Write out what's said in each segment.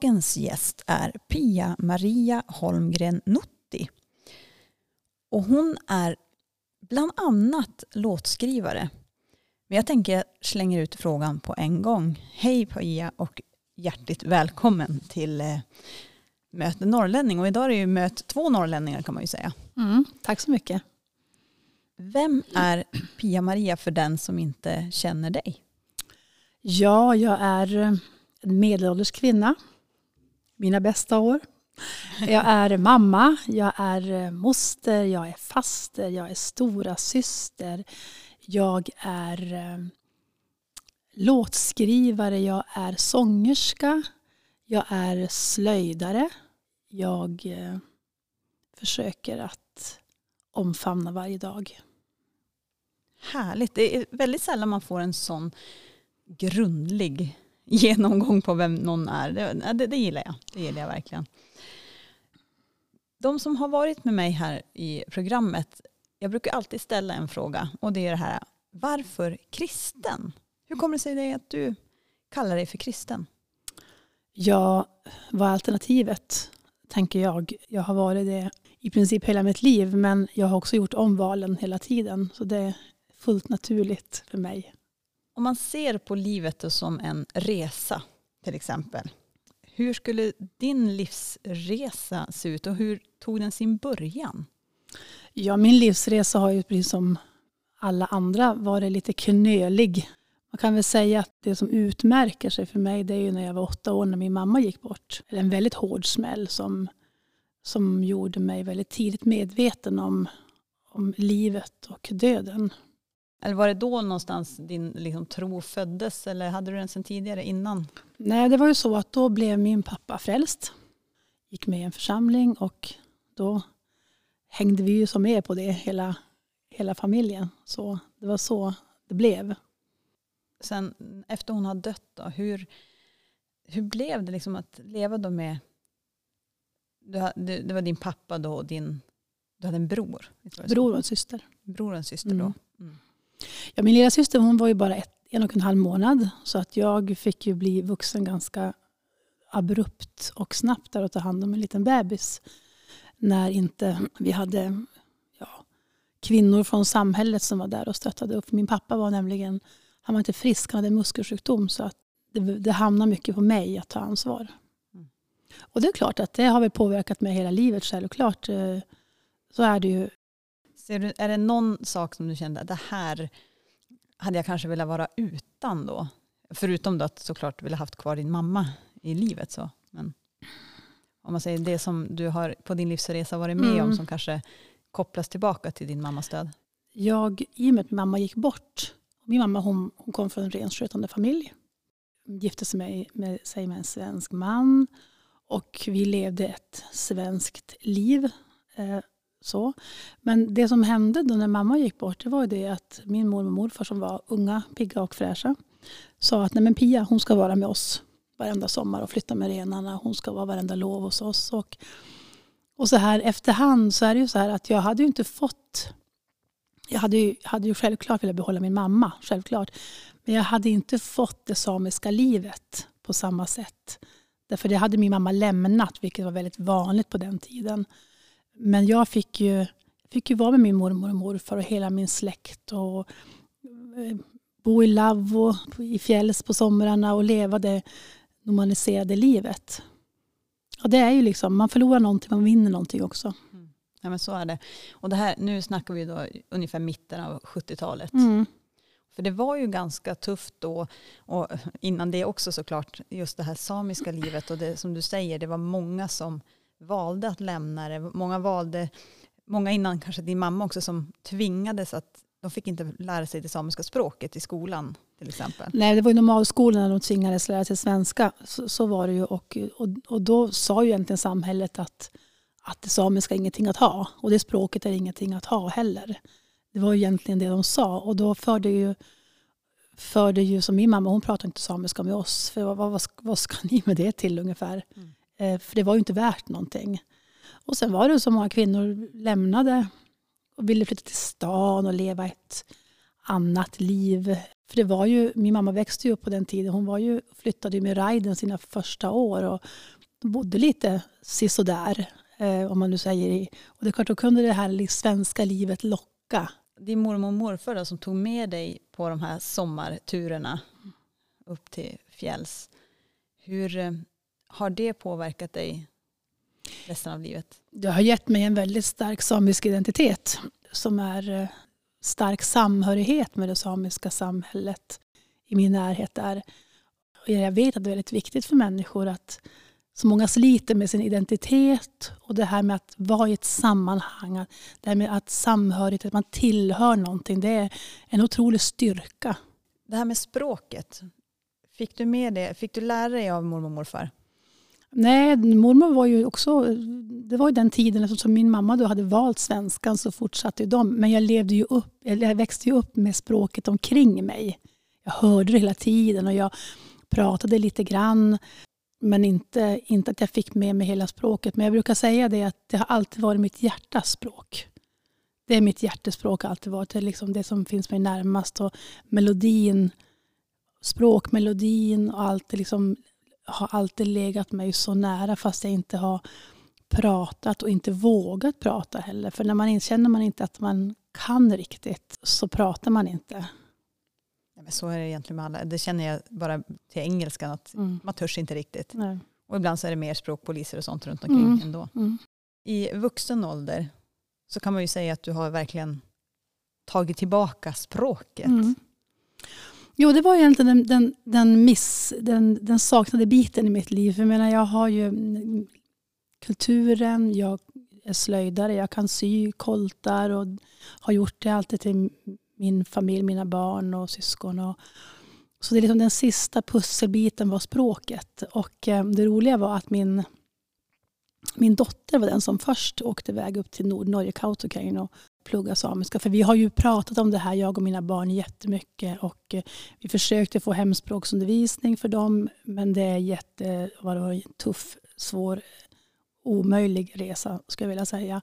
Dagens gäst är Pia-Maria Holmgren Nutti. Och hon är bland annat låtskrivare. Men jag tänker jag slänger ut frågan på en gång. Hej Pia och hjärtligt välkommen till eh, Möt norrlänning. Och idag är det ju Möt två norrlänningar kan man ju säga. Mm, tack så mycket. Vem är Pia-Maria för den som inte känner dig? Ja, jag är eh, en medelålders kvinna. Mina bästa år. Jag är mamma, jag är eh, moster, jag är faster, jag är stora syster. Jag är eh, låtskrivare, jag är sångerska, jag är slöjdare. Jag eh, försöker att omfamna varje dag. Härligt. Det är väldigt sällan man får en sån grundlig genomgång på vem någon är. Det, det, det, gillar jag. Det gillar jag verkligen. De som har varit med mig här i programmet, jag brukar alltid ställa en fråga och det är det här, varför kristen? Hur kommer det sig att du kallar dig för kristen? Ja, vad är alternativet? Tänker jag. Jag har varit det i princip hela mitt liv men jag har också gjort omvalen hela tiden. Så det är fullt naturligt för mig. Om man ser på livet som en resa till exempel. Hur skulle din livsresa se ut och hur tog den sin början? Ja, min livsresa har ju precis som alla andra varit lite knölig. Man kan väl säga att det som utmärker sig för mig det är ju när jag var åtta år när min mamma gick bort. En väldigt hård smäll som, som gjorde mig väldigt tidigt medveten om, om livet och döden. Eller var det då någonstans din liksom, tro föddes eller hade du den sedan tidigare innan? Nej, det var ju så att då blev min pappa frälst. Gick med i en församling och då hängde vi ju som med på det hela, hela familjen. Så det var så det blev. Sen efter hon har dött då, hur, hur blev det liksom att leva då med, du, det var din pappa då och din, du hade en bror? Bror och en syster. Bror och en syster då. Mm. Ja, min lilla syster hon var ju bara ett, en och en halv månad. Så att jag fick ju bli vuxen ganska abrupt och snabbt där och ta hand om en liten bebis. När inte vi hade ja, kvinnor från samhället som var där och stöttade upp. Min pappa var nämligen, han var inte frisk, han hade muskelsjukdom. Så att det, det hamnade mycket på mig att ta ansvar. Mm. Och det är klart att det har väl påverkat mig hela livet självklart. Eh, så är det ju Ser du, är det någon sak som du kände att det här hade jag kanske velat vara utan då? Förutom då att såklart vilja haft kvar din mamma i livet. Så. Men om man säger det som du har på din livsresa varit med mm. om som kanske kopplas tillbaka till din mammas död? Jag, I och med att min mamma gick bort, min mamma hon, hon kom från en renskötande familj. Gifte sig med, med, sig med en svensk man och vi levde ett svenskt liv. Eh, så. Men det som hände då när mamma gick bort det var det att min mormor och morfar som var unga, pigga och fräscha sa att Nej, men Pia hon ska vara med oss varenda sommar och flytta med renarna. Hon ska vara varenda lov hos oss. Och, och så här efterhand så är det ju så här att jag hade ju inte fått jag hade ju, hade ju självklart velat behålla min mamma, självklart. Men jag hade inte fått det samiska livet på samma sätt. Därför det hade min mamma lämnat, vilket var väldigt vanligt på den tiden. Men jag fick ju, fick ju vara med min mormor och morfar och hela min släkt. Och eh, bo i Lavvo i fjälls på somrarna och leva det normaliserade livet. Och det är ju liksom, man förlorar någonting, man vinner någonting också. Mm. Ja men så är det. Och det här, nu snackar vi då ungefär mitten av 70-talet. Mm. För det var ju ganska tufft då och innan det också såklart just det här samiska livet och det som du säger det var många som valde att lämna det. Många valde, många innan kanske din mamma också, som tvingades att de fick inte lära sig det samiska språket i skolan till exempel. Nej, det var ju normalskolan när de tvingades lära sig svenska. Så, så var det ju. Och, och, och då sa ju egentligen samhället att, att det samiska är ingenting att ha. Och det språket är ingenting att ha heller. Det var ju egentligen det de sa. Och då förde ju, förde ju som min mamma, hon pratade inte samiska med oss. För vad, vad, vad ska ni med det till ungefär? Mm. Eh, för det var ju inte värt någonting. Och sen var det så många kvinnor lämnade och ville flytta till stan och leva ett annat liv. För det var ju, min mamma växte ju upp på den tiden. Hon var ju, flyttade med Raiden sina första år och bodde lite sisådär. Eh, om man nu säger. Och det är klart, då kunde det här svenska livet locka. Din mormor och morfar då, som tog med dig på de här sommarturerna upp till fjälls. Hur eh, har det påverkat dig resten av livet? Det har gett mig en väldigt stark samisk identitet som är eh, stark samhörighet med det samiska samhället i min närhet där. Jag vet att det är väldigt viktigt för människor att så många sliter med sin identitet och det här med att vara i ett sammanhang. Det här med att samhörighet, att man tillhör någonting. Det är en otrolig styrka. Det här med språket. Fick du med det? Fick du lära dig av mormor och morfar? Nej, mormor var ju också, det var ju den tiden alltså eftersom min mamma då hade valt svenskan så fortsatte de. Men jag, levde ju upp, jag växte ju upp med språket omkring mig. Jag hörde det hela tiden och jag pratade lite grann. Men inte, inte att jag fick med mig hela språket. Men jag brukar säga det att det har alltid varit mitt hjärtas språk. Det är mitt hjärtespråk alltid varit. Det är liksom det som finns mig närmast. Och melodin, språkmelodin och allt det liksom har alltid legat mig så nära fast jag inte har pratat och inte vågat prata heller. För när man känner man inte att man kan riktigt så pratar man inte. Ja, men så är det egentligen med alla. Det känner jag bara till engelskan att mm. man törs inte riktigt. Nej. Och ibland så är det mer språkpoliser och sånt runt omkring mm. ändå. Mm. I vuxen ålder så kan man ju säga att du har verkligen tagit tillbaka språket. Mm. Jo, det var egentligen den, den, den, miss, den, den saknade biten i mitt liv. För jag, menar, jag har ju mm, kulturen, jag är slöjdare, jag kan sy koltar och har gjort det alltid till min familj, mina barn och syskon. Och, så det är liksom den sista pusselbiten var språket. Och eh, det roliga var att min, min dotter var den som först åkte iväg upp till Nordnorge, Kautokeino och plugga samiska. För vi har ju pratat om det här, jag och mina barn, jättemycket. Och eh, vi försökte få hemspråksundervisning för dem. Men det är jätte, var en tuff, svår, omöjlig resa, skulle jag vilja säga.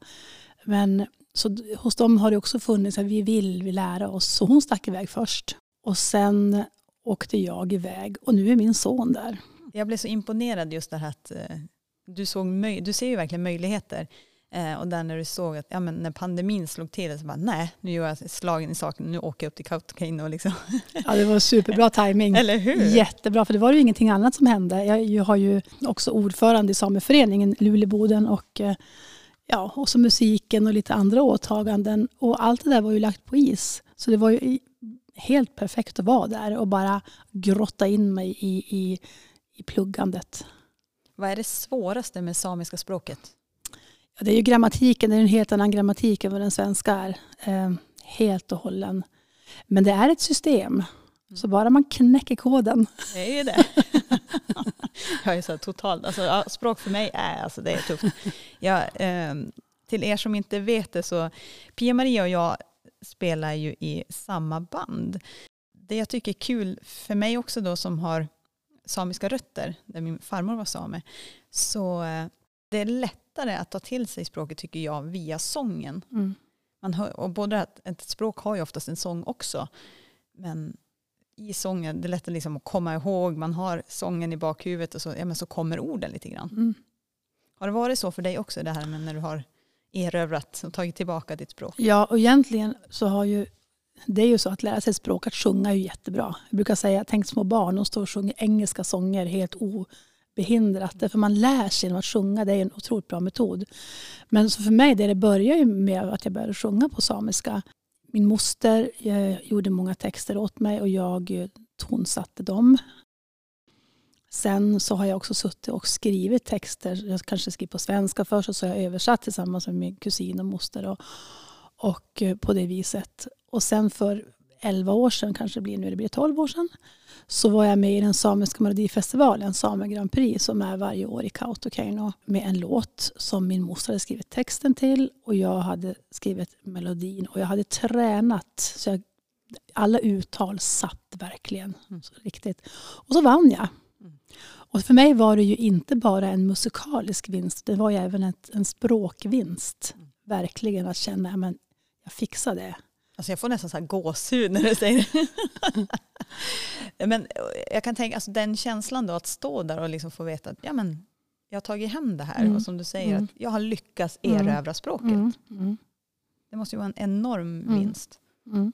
Men så hos dem har det också funnits att vi vill vi lära oss. Så hon stack iväg först. Och sen åkte jag iväg och nu är min son där. Jag blev så imponerad just det här att eh, du, såg du ser ju verkligen möjligheter. Eh, och där när du såg att ja, men när pandemin slog till så bara nej, nu gör jag slagen i saken, nu åker jag upp till Kautokeino. Liksom. Ja, det var superbra timing. Eller hur? Jättebra, för det var ju ingenting annat som hände. Jag, har ju också ordförande i sameföreningen Luleboden och eh, ja, och så musiken och lite andra åtaganden. Och allt det där var ju lagt på is. Så det var ju helt perfekt att vara där och bara grotta in mig i, i, i pluggandet. Vad är det svåraste med samiska språket? Ja, det är ju grammatiken, det är en helt annan grammatik än vad den svenska är. Eh, helt och hållen. Men det är ett system. Mm. Så bara man knäcker koden. Det är det. jag är så totalt, alltså, språk för mig är, alltså, det är tufft. Jag, eh, till er som inte vet det så, Pia-Maria och jag spelar ju i samma band. Det jag tycker är kul för mig också då som har samiska rötter, där min farmor var same, så eh, det är lättare att ta till sig språket tycker jag via sången. Mm. Man hör, och både att ett språk har ju oftast en sång också, men i sången, det är lättare liksom att komma ihåg, man har sången i bakhuvudet och så, ja, men så kommer orden lite grann. Mm. Har det varit så för dig också det här med när du har erövrat och tagit tillbaka ditt språk? Ja, och egentligen så har ju det är ju så att lära sig ett språk, att sjunga är ju jättebra. Jag brukar säga, tänk små barn, de står och sjunger engelska sånger helt obehindrat. Därför man lär sig genom att sjunga, det är en otroligt bra metod. Men så för mig, det, det började ju med att jag började sjunga på samiska. Min moster eh, gjorde många texter åt mig och jag eh, tonsatte dem. Sen så har jag också suttit och skrivit texter. Jag kanske skrivit på svenska först och så har jag översatt tillsammans med min kusin och moster. Och, och eh, på det viset. Och sen för 11 år sedan, kanske det blir nu, det blir 12 år sedan, så var jag med i den samiska melodifestivalen, Same Grand Prix, som är varje år i Kautokeino, med en låt som min moster hade skrivit texten till och jag hade skrivit melodin och jag hade tränat så jag, alla uttal satt verkligen mm. så riktigt. Och så vann jag. Mm. Och för mig var det ju inte bara en musikalisk vinst, det var ju även ett, en språkvinst. Mm. Verkligen att känna att jag fixade det. Alltså jag får nästan så här gåshud när du säger det. men jag kan tänka, alltså den känslan då att stå där och liksom få veta att ja, men, jag har tagit hem det här. Mm. Och som du säger, Mm. att jag har lyckats Mm. erövra språket. Mm. Mm. Det måste ju vara en enorm Mm. vinst. Mm.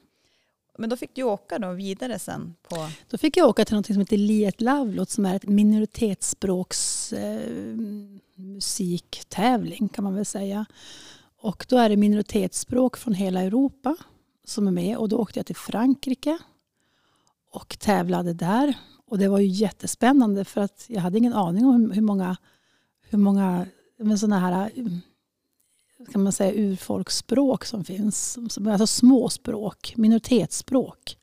Men då fick du åka då vidare sen på... Då fick jag åka till något som heter Liet Lavlot som är ett minoritetsspråks eh, kan man väl säga. Och då är det minoritetsspråk från hela Europa som är med. Och då åkte jag till Frankrike och tävlade där. Och det var ju jättespännande för att jag hade ingen aning om hur- många, hur många sådana här kan man säga, urfolksspråk som finns. Alltså småspråk, minoritetsspråk.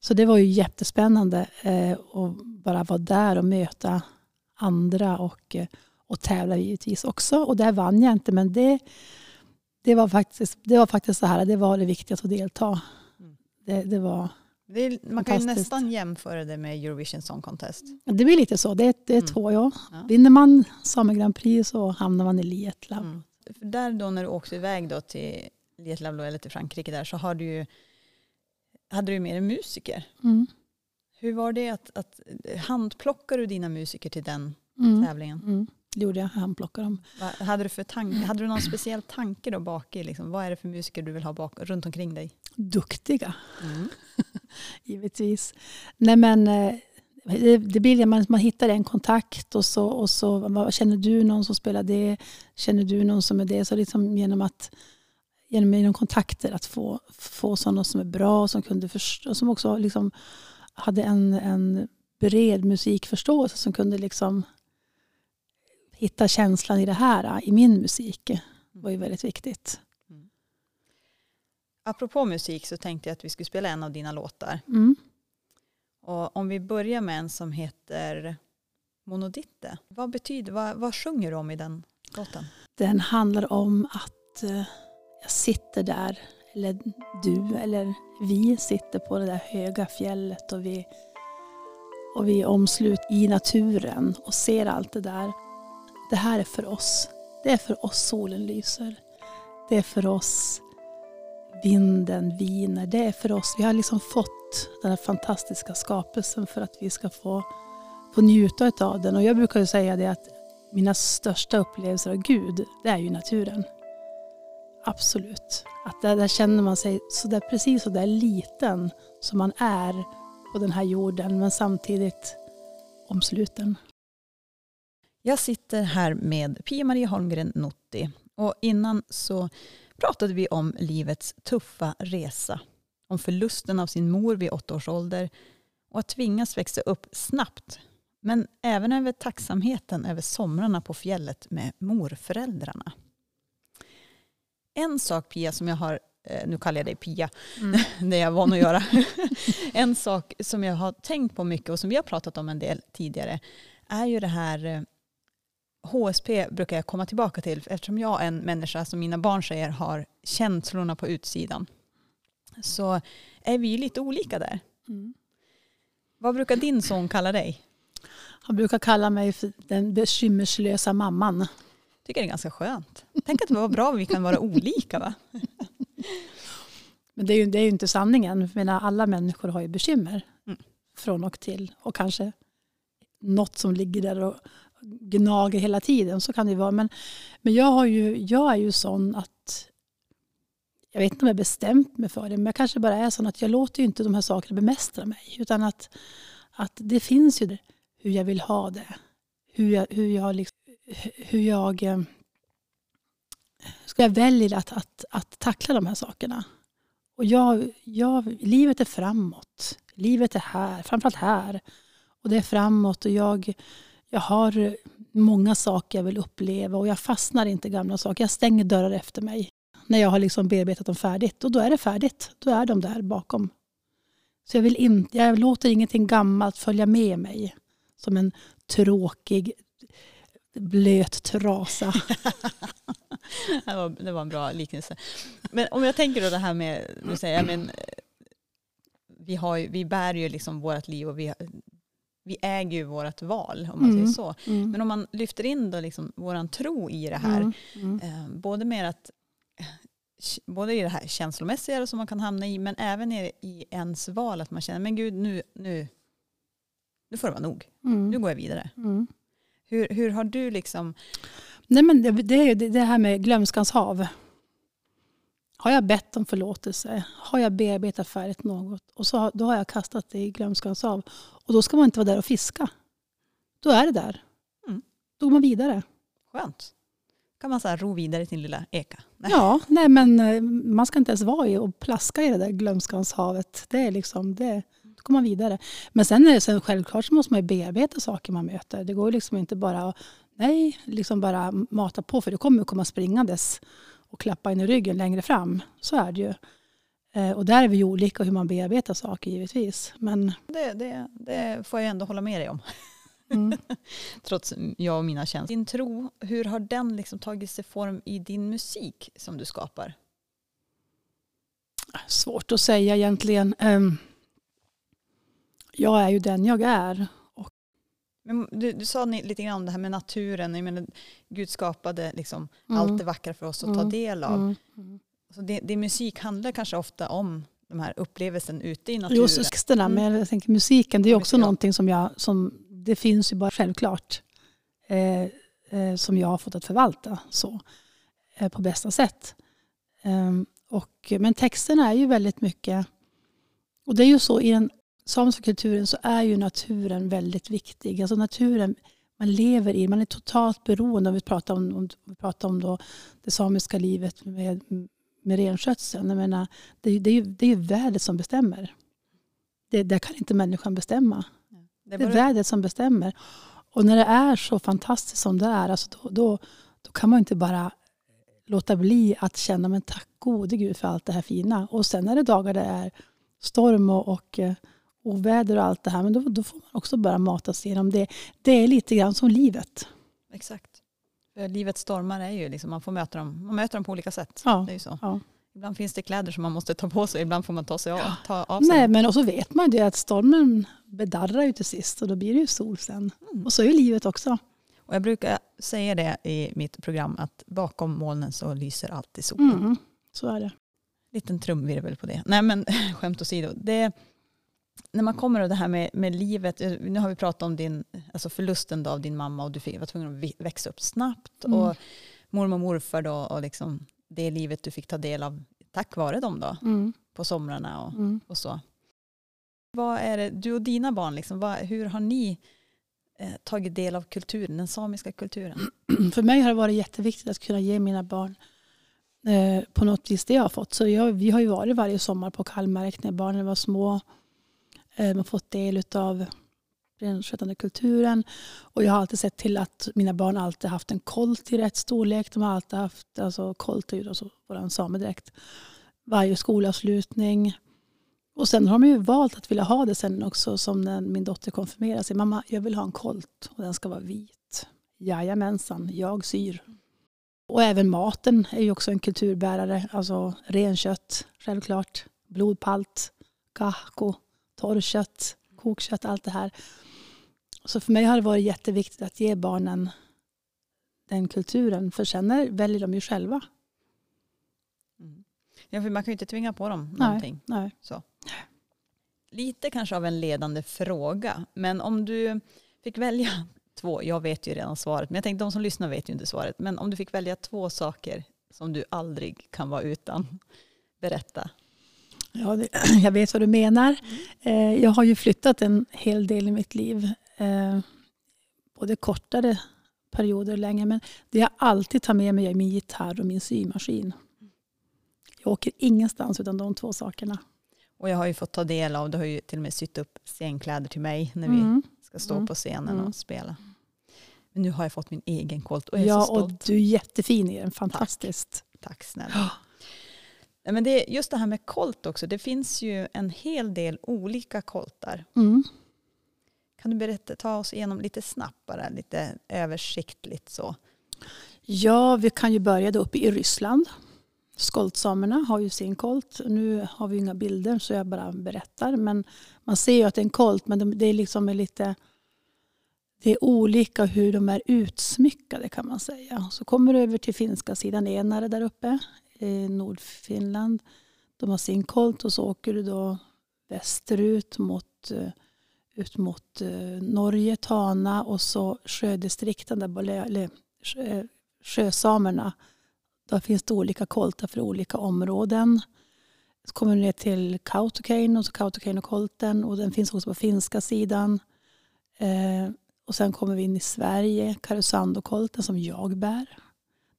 Så det var ju jättespännande eh, att bara vara där och möta andra och, eh, och tävla givetvis också. Och där vann jag inte men det, det, var, faktiskt, det var faktiskt så här, det var det viktigaste att delta. Mm. Det, det, var, Det man kan ju nästan jämföra det med Eurovision Song Contest. det blir lite så, det, är- det är Mm. två ja. Ja. Vinner man Same Grand Prix så hamnar man i Lietland. Mm. För där då när du åkte iväg då till Lietlavlo eller till Frankrike där så har du ju, hade du med dig musiker. Mm. Hur var det att, att handplockade du dina musiker till den Mm. tävlingen? Det gjorde jag, han plockade dem. Vad hade, du för tanke, hade du någon speciell tanke då bak i? Liksom, vad är det för musiker du vill ha bak, runt omkring dig? Duktiga. Mm. givetvis. Nej men eh, det, det blir man, man hittar en kontakt och så, och så vad, känner du någon som spelar det? Känner du någon som är det? Så liksom genom att genom, genom kontakter att få, få sådana som är bra som kunde förstå, som också liksom hade en, en bred musikförståelse som kunde liksom hitta känslan i det här i min musik. var ju väldigt viktigt. Apropå musik så tänkte jag att vi skulle spela en av dina låtar. Mm. Och om vi börjar med en som heter Monoditte. Vad betyder, vad, vad sjunger du om i den låten? Den handlar om att eh, jag sitter där, eller du eller vi sitter på det där höga fjället och vi, och vi är omslut i naturen och ser allt det där. Det här är för oss. Det är för oss solen lyser. Det är för oss vinden viner. Det är för oss. Vi har liksom fått den här fantastiska skapelsen för att vi ska få, få njuta av den. Och jag brukar ju säga det att mina största upplevelser av Gud, det är ju naturen. Absolut. Att där, där känner man sig så där, precis så där liten som man är på den här jorden, men samtidigt omsluten. Jag sitter här med Pia-Maria Holmgren Notti och innan så pratade vi om livets tuffa resa. Om förlusten av sin mor vid åtta års ålder och att tvingas växa upp snabbt. Men även över tacksamheten över somrarna på fjället med morföräldrarna. En sak Pia som jag har, eh, nu kallar jag dig Pia, det är jag van att göra. en sak som jag har tänkt på mycket och som vi har pratat om en del tidigare är ju det här eh, HSP brukar jag komma tillbaka till eftersom jag är en människa som mina barn säger har känslorna på utsidan. Så är vi lite olika där. Mm. Vad brukar din son kalla dig? Han brukar kalla mig för den bekymmerslösa mamman. Tycker det är ganska skönt. Tänk att det var bra vi kan vara olika va? Men det är ju, det är ju inte sanningen. Jag menar, alla människor har ju bekymmer Mm. från och till. Och kanske något som ligger där och gnager hela tiden. Så kan det vara. Men, men jag, har ju, jag är ju sån att jag vet inte om jag bestämt mig för det, men jag kanske bara är sån att jag låter ju inte de här sakerna bemästra mig. Utan att, att det finns ju det, hur jag vill ha det. Hur jag, hur jag, liksom, hur jag, eh, ska jag väljer att, att, att tackla de här sakerna. Och jag, jag, livet är framåt. Livet är här, framförallt här. Och det är framåt och jag, jag har eh, många saker jag vill uppleva och jag fastnar inte i gamla saker. Jag stänger dörrar efter mig när jag har liksom bearbetat dem färdigt. Och då är det färdigt. Då är de där bakom. Så jag, vill in, jag låter ingenting gammalt följa med mig som en tråkig blöt trasa. Det var, det var en bra liknelse. Men om jag tänker då det här med, du säger, men, eh, vi, har vi bär ju liksom vårt liv och vi, vi äger ju vårt val om man Mm. säger så. Mm. Men om man lyfter in då liksom våran tro i det här, Mm. Mm. eh, både med att både i det här känslomässiga som man kan hamna i men även i, i ens val att man känner men gud nu, nu, nu får det vara nog. Mm. Nu går jag vidare. Mm. Hur, hur har du liksom Nej, men det, det är ju det, det här med glömskans hav. Har jag bett om förlåtelse? Har jag bearbetat färdigt något? Och så, då har jag kastat det i glömskans hav. Och då ska man inte vara där och fiska. Då är det där. Mm. Då går man vidare. skönt? Kan man så här ro vidare till sin lilla eka? Nej. Ja, nej men eh, man ska inte ens vara i och plaska i det där glömskans havet. Det är liksom, det, då går man vidare. Men sen är det sen självklart så måste man ju bearbeta saker man möter. Det går liksom inte bara att, nej, liksom bara mata på för det kommer ju komma springandes och klappa in i ryggen längre fram. Så är det ju. Eh, Och där är vi ju olika hur man bearbetar saker givetvis. Men Det, det, det får jag ändå hålla med dig om. mm, Trots jag och mina känslor. Din tro, hur har den liksom tagit sig form i din musik som du skapar? svårt att säga egentligen. Ehm, Jag är ju den jag är. Men du, du sa lite grann om det här med naturen. Jag menar, Gud skapade liksom Mm. allt det vackra för oss att ta Mm. del av. Mm. Så det, det musik handlar kanske ofta om de här upplevelsen ute i naturen. Jo, texterna, Mm. men jag tänker musiken, det är också ja. någonting som jag, som, det finns ju bara självklart, eh, eh, som jag har fått att förvalta så, eh, på bästa sätt. Ehm, och, men texterna är ju väldigt mycket, och det är ju så i den samiska kulturen så är ju naturen väldigt viktig. Alltså naturen man lever i, man är totalt beroende, om vi pratar om, om, vi pratar om då det samiska livet med, med renskötseln. Jag menar, det, det, är ju, det är vädret som bestämmer. Det, där kan inte människan bestämma. Det är Det är vädret som bestämmer. Och när det är så fantastiskt som det är, alltså då, då, då kan man inte bara låta bli att känna men tack gode gud för allt det här fina. Och sen är det dagar det är storm och, och eh, oväder och allt det här, men då, då får man också bara mata sig igenom det. Det är lite grann som livet. exakt. För livets stormar är ju liksom, man får möta dem, man möter dem på olika sätt. Ja. Det är ju så. Ja. Ibland finns det kläder som man måste ta på sig, ibland får man ta, sig av, ta av sig. Nej, men och så vet man ju att stormen bedarrar ju till sist och då blir det ju sol sen. Mm. Och så är ju livet också. Och jag brukar säga det i mitt program att bakom molnen så lyser alltid solen. Mm. Så är det. liten trumvirvel på det. Nej men skämt åsido. Det, när man kommer till det här med, med livet, eh, nu har vi pratat om din, alltså förlusten då av din mamma och du fick, var tvungen att växa upp snabbt Mm. och mormor och morfar då och liksom det livet du fick ta del av tack vare dem då Mm. på somrarna och, Mm. och så. Vad är det, du och dina barn, liksom, vad, hur har ni eh, tagit del av kulturen, den samiska kulturen? För mig har det varit jätteviktigt att kunna ge mina barn eh, på något vis det jag har fått. Så jag, vi har ju varit varje sommar på Kalmarek när barnen var små. Eh, man har fått del av renskötande kulturen. Och jag har alltid sett till att mina barn alltid haft en kolt i rätt storlek. De har alltid haft, alltså kolt i ju vår samedräkt. Varje skolavslutning. Och sen har de ju valt att vilja ha det sen också som när min dotter konfirmerar sig. Mamma, jag vill ha en kolt och den ska vara vit. Jajamensan, jag syr. Och även maten är ju också en kulturbärare. Alltså renkött, självklart. Blodpalt, kahko, torrkött, kokkött, allt det här. Så för mig har det varit jätteviktigt att ge barnen den kulturen. För sen väljer de ju själva. Mm. Ja, för man kan ju inte tvinga på dem Nej. någonting. Nej. lite kanske av en ledande fråga, men om du fick välja två, jag vet ju redan svaret, men jag tänkte de som lyssnar vet ju inte svaret, men om du fick välja två saker som du aldrig kan vara utan, berätta. Ja, det, jag vet vad du menar. Eh, jag har ju flyttat en hel del i mitt liv. Eh, både kortare perioder och längre. Men det jag alltid tar med mig är min gitarr och min symaskin. Jag åker ingenstans utan de två sakerna. Och jag har ju fått ta del av, du har ju till och med sytt upp scenkläder till mig när vi Mm. ska stå Mm. på scenen Mm. och spela. Men nu har jag fått min egen kolt och jag är Ja, så och stolt. du är jättefin i den. Fantastiskt. Tack snälla. Nej, men det, just det här med kolt också, det finns ju en hel del olika koltar. Mm. Kan du berätta, ta oss igenom lite snabbt bara, lite översiktligt så. Ja, vi kan ju börja då uppe i Ryssland. Skoltsamerna har ju sin kolt. Nu har vi inga bilder så jag bara berättar. Men man ser ju att det är en kolt men de, det är liksom lite det är olika hur de är utsmyckade kan man säga. Så kommer du över till finska sidan Enare där uppe i Nordfinland. De har sin kolt och så åker du då västerut mot, eh, ut mot eh, Norge, Tana och så sjödistrikten, där, eller eh, sjösamerna. Där finns det olika koltar för olika områden. Så kommer du ner till Kautokeino och så Kautokeino-kolten och den finns också på finska sidan. Eh, och sen kommer vi in i Sverige, Karesuando-kolten som jag bär.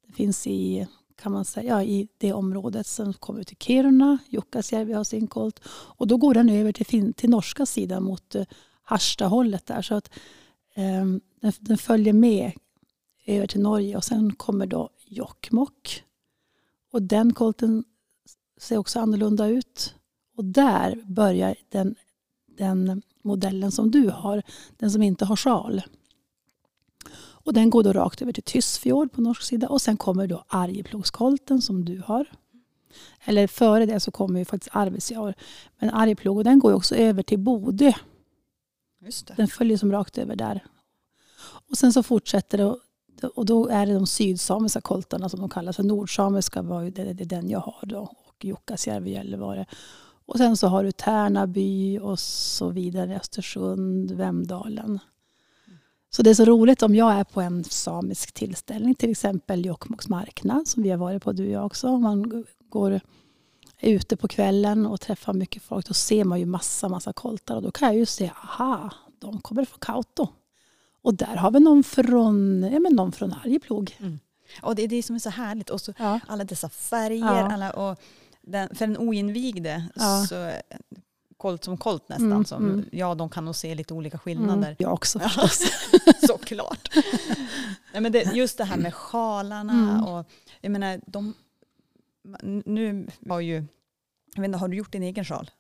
Den finns i, kan man säga, i det området. Sen kommer vi till Kiruna, Jukkasjärvi har sin kolt. Och då går den över till, till norska sidan mot eh, Harstahållet där. Så att eh, den, den, följer med över till Norge och sen kommer då Jokkmokk. Och den kolten ser också annorlunda ut. Och där börjar den, den modellen som du har, den som inte har sjal. Och den går då rakt över till Tyssfjord på norsk sida och sen kommer då Arjeplogskolten som du har. Eller före det så kommer ju faktiskt Arvidsjaur. Men Arjeplog och den går också över till Bodö. Den följer som rakt över där. Och sen så fortsätter det och då är det de sydsamiska koltarna som de kallas för. Nordsamiska var ju det, det är den jag har då. Och Jukkasjärvi, Gällivare. Och sen så har du Tärnaby och så vidare, Östersund, Vemdalen. Så det är så roligt om jag är på en samisk tillställning, till exempel Jokkmokks marknad som vi har varit på du och jag också. Man går ute på kvällen och träffar mycket folk, då ser man ju massa, massa koltar och då kan jag ju se, aha, de kommer från Kauto. Och där har vi någon från, ja, men någon från Arjeplog. Mm. Och det är det som är så härligt. Och så ja. alla dessa färger. Ja. Alla, och den, för den oinvigde ja. så kolt som kolt nästan. Mm, som, mm. Ja, de kan nog se lite olika skillnader. Mm, jag också förstås. Såklart. Nej, men det, just det här med sjalarna mm. och jag menar, de, nu har ju, jag vet inte, har du gjort din egen sjal?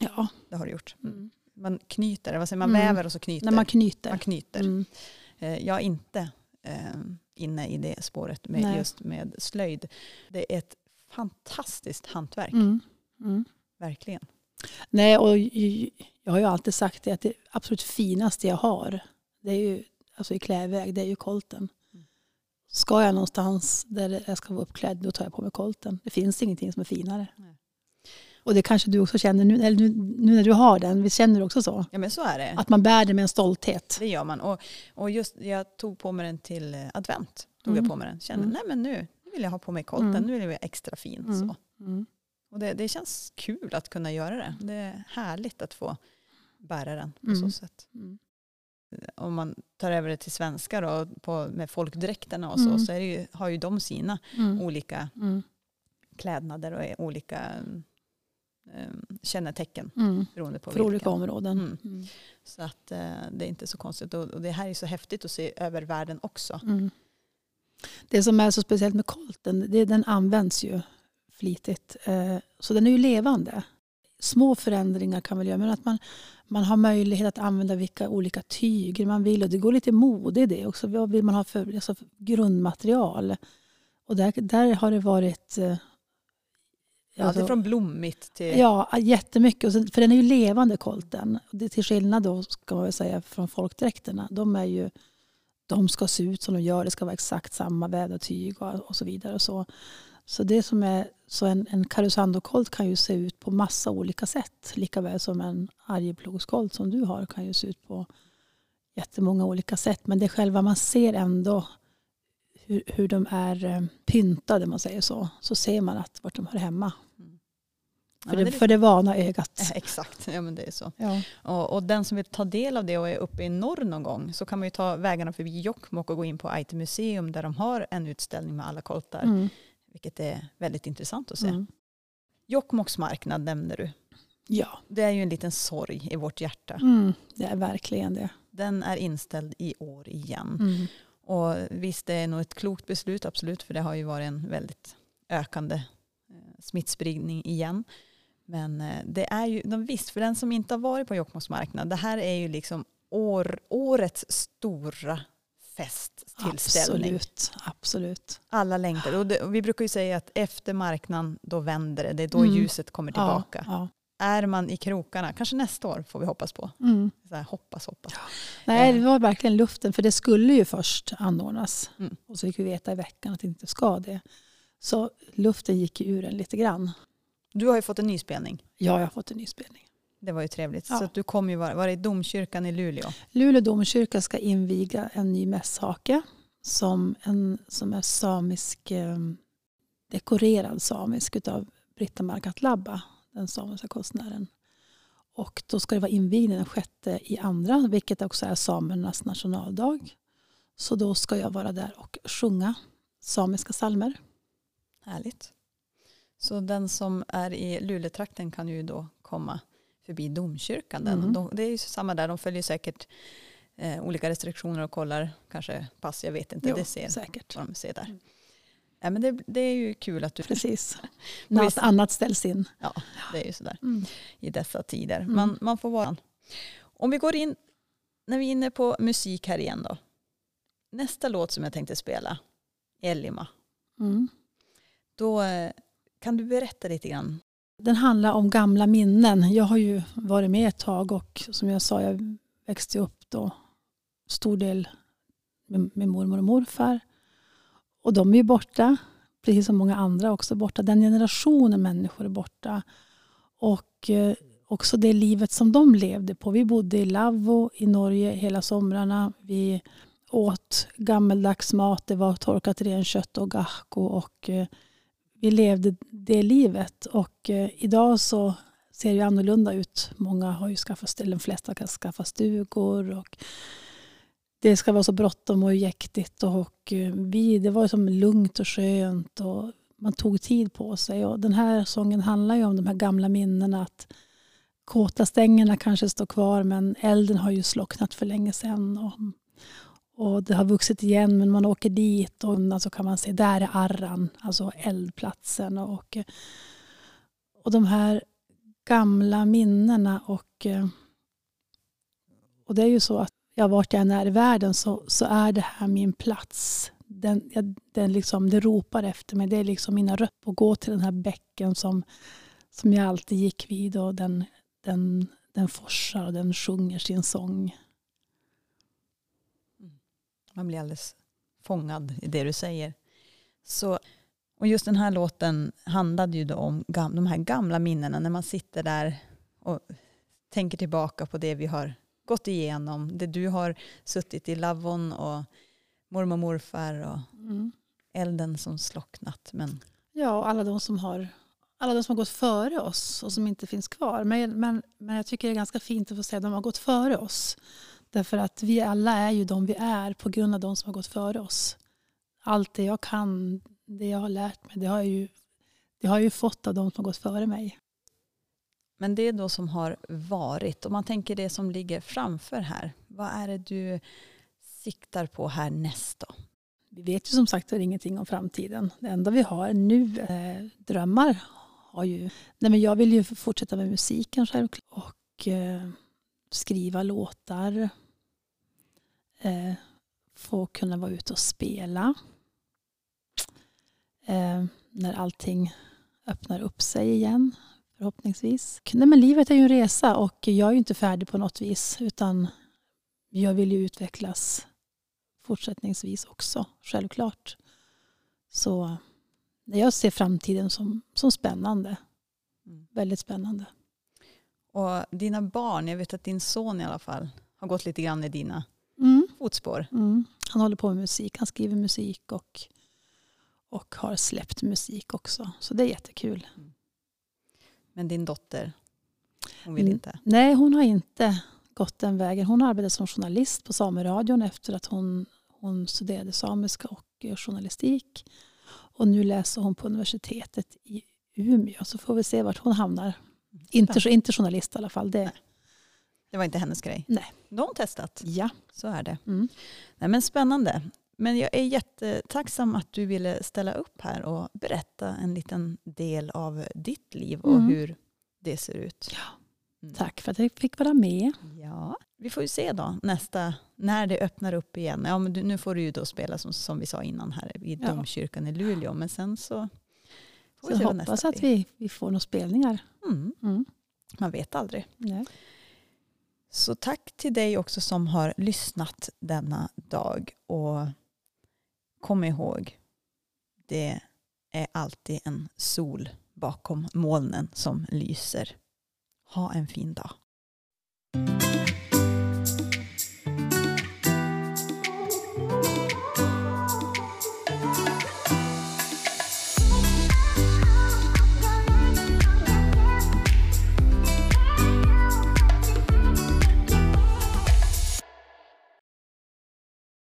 Ja. Det har du gjort. Mm. Man knyter, vad säger man, mm. väver och så knyter? När man knyter. Man knyter. Eh, jag är inte eh, inne i det spåret med Nej. just med slöjd. Det är ett fantastiskt hantverk. Mm. Mm. Verkligen. Nej, och jag har ju alltid sagt det att det absolut finaste jag har, det är ju alltså i klädväg, det är ju kolten. Mm. Ska jag någonstans där jag ska vara uppklädd, då tar jag på mig kolten. Det finns ingenting som är finare. Nej. Och det kanske du också känner nu, eller nu, nu, när du har den. Visst känner du också så? Ja men så är det. Att man bär det med en stolthet. Det gör man. Och, och just jag tog på mig den till eh, advent. Tog mm. jag på mig den. Kände, mm. nej men nu, vill jag ha på mig kolten, mm. nu vill jag vara extra fin. Mm. Så. Mm. Och det, det känns kul att kunna göra det. Det är härligt att få bära den på så mm. sätt. Mm. Om man tar över det till svenska då, på, med folkdräkterna och så, mm. så ju, har ju de sina olika klädnader och olika um, kännetecken mm. beroende på För vilka. olika områden. Mm. Mm. Så att uh, det är inte så konstigt. Och, och, det här är så häftigt att se över världen också. Det som är så speciellt med kolten, det, den används ju flitigt. Eh, så den är ju levande. Små förändringar kan väl göra, men att man, man har möjlighet att använda vilka olika tyger man vill. Och det går lite mode i det också. Vad vill man ha för alltså, grundmaterial? Och där, där har det varit... Eh, alltså, Allt från blommigt till... Ja, jättemycket. För den är ju levande kolten. Det, till skillnad då, ska man väl säga, från folkdräkterna. De är ju de ska se ut som de gör. Det ska vara exakt samma vävda tyg och, och så vidare. Och så. så det som är, så en, en Karusandokolt kan ju se ut på massa olika sätt. Likaväl som en Arjeplogskolt som du har kan ju se ut på jättemånga olika sätt. Men det är själva man ser ändå hur, hur de är eh, pyntade, man säger så. Så ser man att vart de hör hemma. För, ja, det, för det vana ögat. Exakt, ja men det är så. Ja. Och, och, den som vill ta del av det och är uppe i norr någon gång så kan man ju ta vägarna förbi Jokkmokk och gå in på Aite museum där de har en utställning med alla koltar. Mm. Vilket är väldigt intressant att se. Mm. Jokkmokks marknad nämner du. Ja. Det är ju en liten sorg i vårt hjärta. Mm, det är verkligen det. Den är inställd i år igen. Mm. Och visst, det är nog ett klokt beslut, absolut, för det har ju varit en väldigt ökande eh, smittspridning igen. Men eh, det är ju, visst, för den som inte har varit på Jokkmokks marknad, det här är ju liksom år, årets stora festtillställning. Absolut, absolut. Alla längtar. Och, det, och vi brukar ju säga att efter marknaden, då vänder det. Det är då mm. ljuset kommer tillbaka. Ja, ja. Är man i krokarna, kanske nästa år får vi hoppas på. Mm. Så här, hoppas, hoppas. Ja. Nej, eh. det var verkligen luften. För det skulle ju först anordnas. Mm. Och så fick vi veta i veckan att det inte ska det. Så luften gick ur en lite grann. Du har ju fått en ny spelning. Ja, jag har fått en ny spelning. Det var ju trevligt. Ja. Så du kom ju vara, var det i domkyrkan i Luleå? Luleå domkyrka ska inviga en ny mässhake som, en, som är samisk, eh, dekorerad samisk utav Britta Markatlabba, den samiska konstnären. Och då ska det vara invigning den sjätte i andra, vilket också är samernas nationaldag. Så då ska jag vara där och sjunga samiska salmer. Härligt. Så den som är i Luleåtrakten kan ju då komma förbi domkyrkan. Den. Mm. De, det är ju samma där, de följer säkert eh, olika restriktioner och kollar kanske pass, jag vet inte. Jo, det ser säkert. vad de ser där. Mm. Ja, men det, det är ju kul att du... Precis. När allt annat ställs in. Ja, det är ju sådär Mm. i dessa tider. Mm. Man, man får vara... Om vi går in, när vi är inne på musik här igen då. Nästa låt som jag tänkte spela, Elima. Mm. Då eh, kan du berätta lite grann. Den handlar om gamla minnen. Jag har ju varit med ett tag och som jag sa, jag växte upp då stor del med, med mormor och morfar. Och de är ju borta, precis som många andra också borta. Den generationen människor är borta. Och eh, också det livet som de levde på. Vi bodde i Lavvo i Norge hela somrarna. Vi åt gammeldags mat. Det var torkat renkött och gahko och eh, vi levde det livet. Och eh, idag så ser det annorlunda ut. Många har ju skaffat, eller de flesta kan skaffa stugor. Och det ska vara så bråttom och jäktigt. Och eh, vi, det var som lugnt och skönt. Och man tog tid på sig. Och den här sången handlar ju om de här gamla minnena. Att kåta kanske står kvar men elden har ju slocknat för länge sedan. Och, och det har vuxit igen men man åker dit och så kan man se där är arran, alltså eldplatsen. Och, och de här gamla minnena och, och det är ju så att jag vart jag än är i världen så, så är det här min plats. Den, jag, den liksom, det ropar efter mig. Det är liksom mina rötter. Att gå till den här bäcken som, som jag alltid gick vid och den, den, den forsar och den sjunger sin sång. Man blir alldeles fångad i det du säger. Så, och just den här låten handlade ju då om gam, de här gamla minnena när man sitter där och tänker tillbaka på det vi har gått igenom. Det du har suttit i lavvon och mormor och morfar och Mm. elden som slocknat. Men Ja, och alla de som har alla de som har gått före oss och som inte finns kvar. Men, men, men jag tycker det är ganska fint att få säga att de har gått före oss. Därför att vi alla är ju de vi är på grund av de som har gått före oss. Allt det jag kan, det jag har lärt mig, det har jag ju, det har jag ju fått av de som har gått före mig. Men det är då som har varit. Om man tänker det som ligger framför här. Vad är det du siktar på härnäst då? Vi vet ju som sagt ingenting om framtiden. Det enda vi har nu, eh, drömmar, har ju... Nej men jag vill ju fortsätta med musiken självklart. Och eh, skriva låtar. Eh, få kunna vara ute och spela. Eh, när allting öppnar upp sig igen förhoppningsvis. Nej, men livet är ju en resa och jag är ju inte färdig på något vis utan jag vill ju utvecklas fortsättningsvis också, självklart. Så jag ser framtiden som, som spännande. Mm. Väldigt spännande. Och dina barn, jag vet att din son i alla fall har gått lite grann i dina. Fotspår. Mm. Han håller på med musik, han skriver musik och, och har släppt musik också. Så det är jättekul. Men din dotter, hon vill Mm. inte. Nej, hon har inte gått den vägen. Hon har arbetat som journalist på Sameradion efter att hon, hon studerade samiska och journalistik. Och nu läser hon på universitetet i Umeå. Så får vi se vart hon hamnar. Inte, inte journalist i alla fall. Det, Det var inte hennes grej. Nej. Då har hon testat. ja. Så är det. Mm. Nej, men spännande. Men jag är jättetacksam att du ville ställa upp här och berätta en liten del av ditt liv och Mm. hur det ser ut. Mm. Tack för att jag fick vara med. Ja, vi får ju se då nästa, när det öppnar upp igen. Ja, men du, nu får du ju då spela som, som vi sa innan här i Ja. domkyrkan i Luleå. Men sen så får vi se hoppas nästa att vi, vi får några spelningar. Mm, Mm. man vet aldrig. Nej. Så tack till dig också som har lyssnat denna dag. Och kom ihåg, det är alltid en sol bakom molnen som lyser. Ha en fin dag.